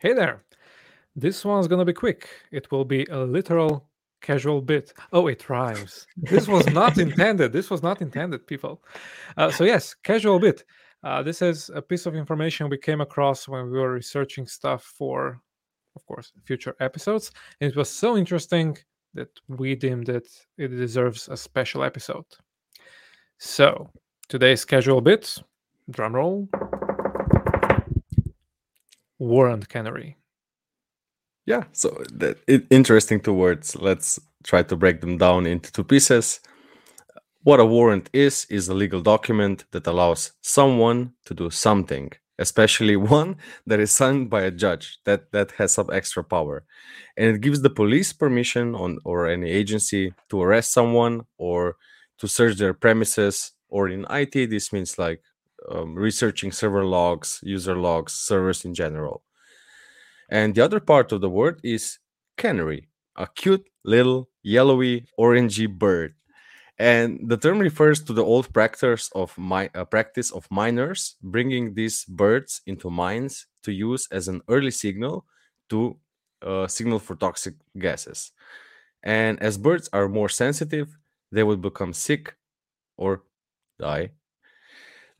Hey there. This one's gonna be quick. It will be a literal casual bit. Oh, it rhymes. This was not intended. This was not intended, people. Uh, so, yes, casual bit. Uh, this is a piece of information we came across when we were researching stuff for, of course, future episodes. And it was so interesting that we deemed that it deserves a special episode. So, today's casual bit, drum roll, warrant canary. Yeah, so that it, interesting two words. Let's try to break them down into two pieces. What a warrant is is a legal document that allows someone to do something, especially one that is signed by a judge that that has some extra power, and it gives the police permission on or any agency to arrest someone or to search their premises. Or in IT, this means like um, researching server logs, user logs, servers in general. And the other part of the word is canary, a cute little yellowy orangey bird. And the term refers to the old practice of my uh, practice of miners bringing these birds into mines to use as an early signal to uh, signal for toxic gases. And as birds are more sensitive, they would become sick or die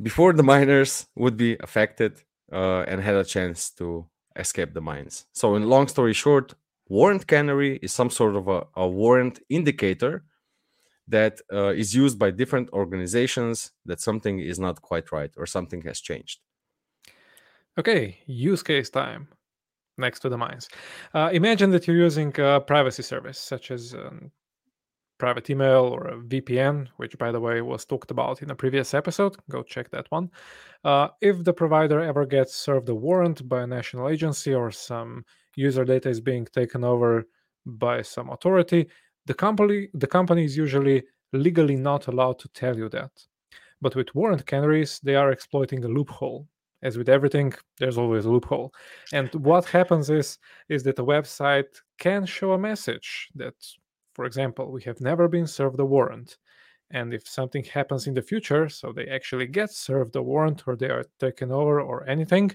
before the miners would be affected uh, and had a chance to escape the mines. So, in long story short, warrant canary is some sort of a, a warrant indicator that uh, is used by different organizations that something is not quite right or something has changed. Okay, use case time next to the mines. Uh, imagine that you're using a privacy service such as um, private email or a VPN, which by the way was talked about in a previous episode. Go check that one. Uh, if the provider ever gets served a warrant by a national agency or some user data is being taken over by some authority, the company the company is usually legally not allowed to tell you that. But with warrant canaries, they are exploiting a loophole. As with everything, there's always a loophole. And what happens is is that a website can show a message that for example, we have never been served a warrant. And if something happens in the future, so they actually get served a warrant or they are taken over or anything,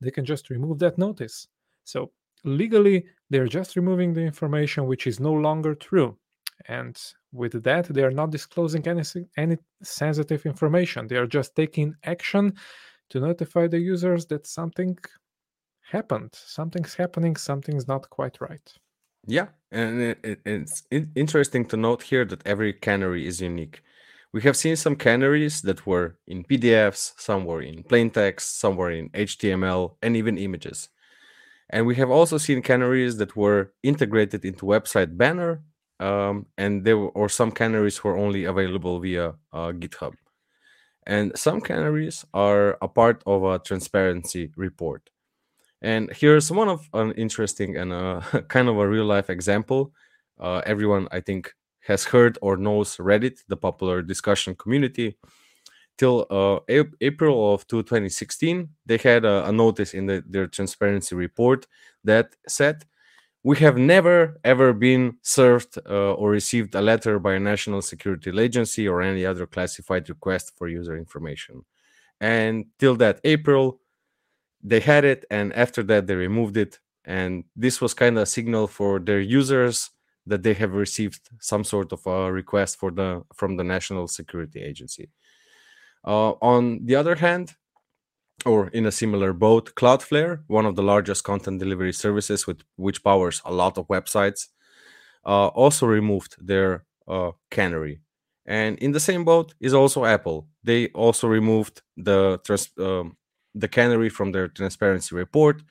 they can just remove that notice. So legally, they're just removing the information which is no longer true. And with that, they are not disclosing any, any sensitive information. They are just taking action to notify the users that something happened, something's happening, something's not quite right. Yeah, and it, it, it's in- interesting to note here that every canary is unique. We have seen some canaries that were in PDFs, some were in plain text, some were in HTML, and even images. And we have also seen canaries that were integrated into website banner, um, and there were, or some canaries were only available via uh, GitHub. And some canaries are a part of a transparency report. And here's one of an interesting and a, kind of a real life example. Uh, everyone, I think, has heard or knows Reddit, the popular discussion community. Till uh, April of 2016, they had a, a notice in the, their transparency report that said, "We have never ever been served uh, or received a letter by a national security agency or any other classified request for user information." And till that April, they had it and after that they removed it. And this was kind of a signal for their users that they have received some sort of a request for the from the national security agency. Uh, on the other hand or in a similar boat cloudflare one of the largest content delivery services with which powers a lot of websites uh, also removed their uh, canary and in the same boat is also apple. They also removed the trans- um, the canary from their transparency report,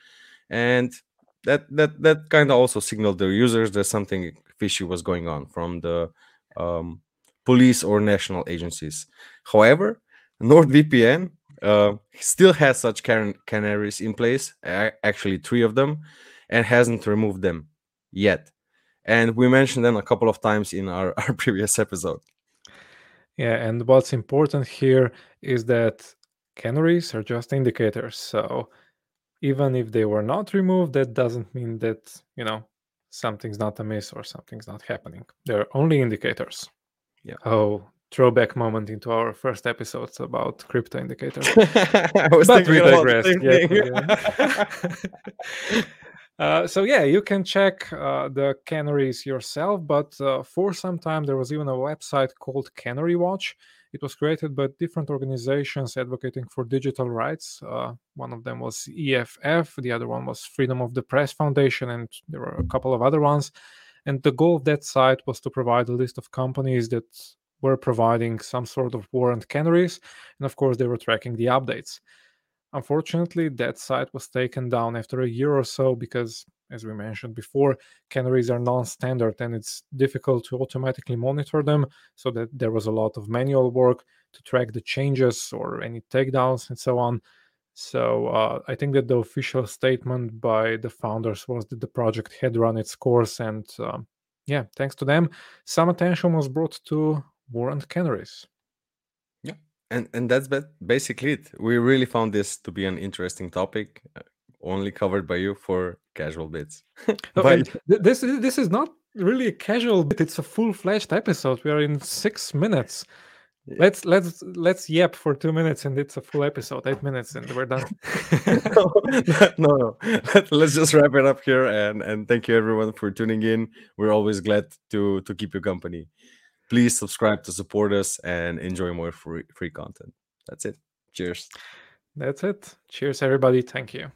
and that that that kind of also signaled their users that something fishy was going on from the um, police or national agencies. However, NordVPN uh, still has such can- canaries in place, actually three of them, and hasn't removed them yet. And we mentioned them a couple of times in our, our previous episode. Yeah, and what's important here is that Canaries are just indicators. So even if they were not removed, that doesn't mean that, you know, something's not amiss or something's not happening. They're only indicators. Yeah. Oh, throwback moment into our first episodes about crypto indicators. I was but we thinking about the digress. Yeah, yeah. Uh, so yeah, you can check uh, the canaries yourself, but uh, for some time there was even a website called Canary Watch. It was created by different organizations advocating for digital rights. Uh, one of them was EFF, the other one was Freedom of the Press Foundation, and there were a couple of other ones. And the goal of that site was to provide a list of companies that were providing some sort of warrant canaries, and of course they were tracking the updates. Unfortunately, that site was taken down after a year or so because, as we mentioned before, canaries are non standard and it's difficult to automatically monitor them. So that there was a lot of manual work to track the changes or any takedowns and so on. So uh, I think that the official statement by the founders was that the project had run its course, and um, yeah, thanks to them, some attention was brought to warrant canaries. Yeah, and and that's ba- basically it. We really found this to be an interesting topic, uh, only covered by you for casual bits. Oh, but this is this is not really a casual bit; it's a full fledged episode. We are in six minutes. Yeah. Let's let's let's yap for two minutes, and it's a full episode. Eight minutes, and we're done. no, no, no. Let, let's just wrap it up here, and and thank you everyone for tuning in. We're always glad to to keep you company. Please subscribe to support us and enjoy more free free content. That's it. Cheers. That's it. Cheers, everybody. Thank you.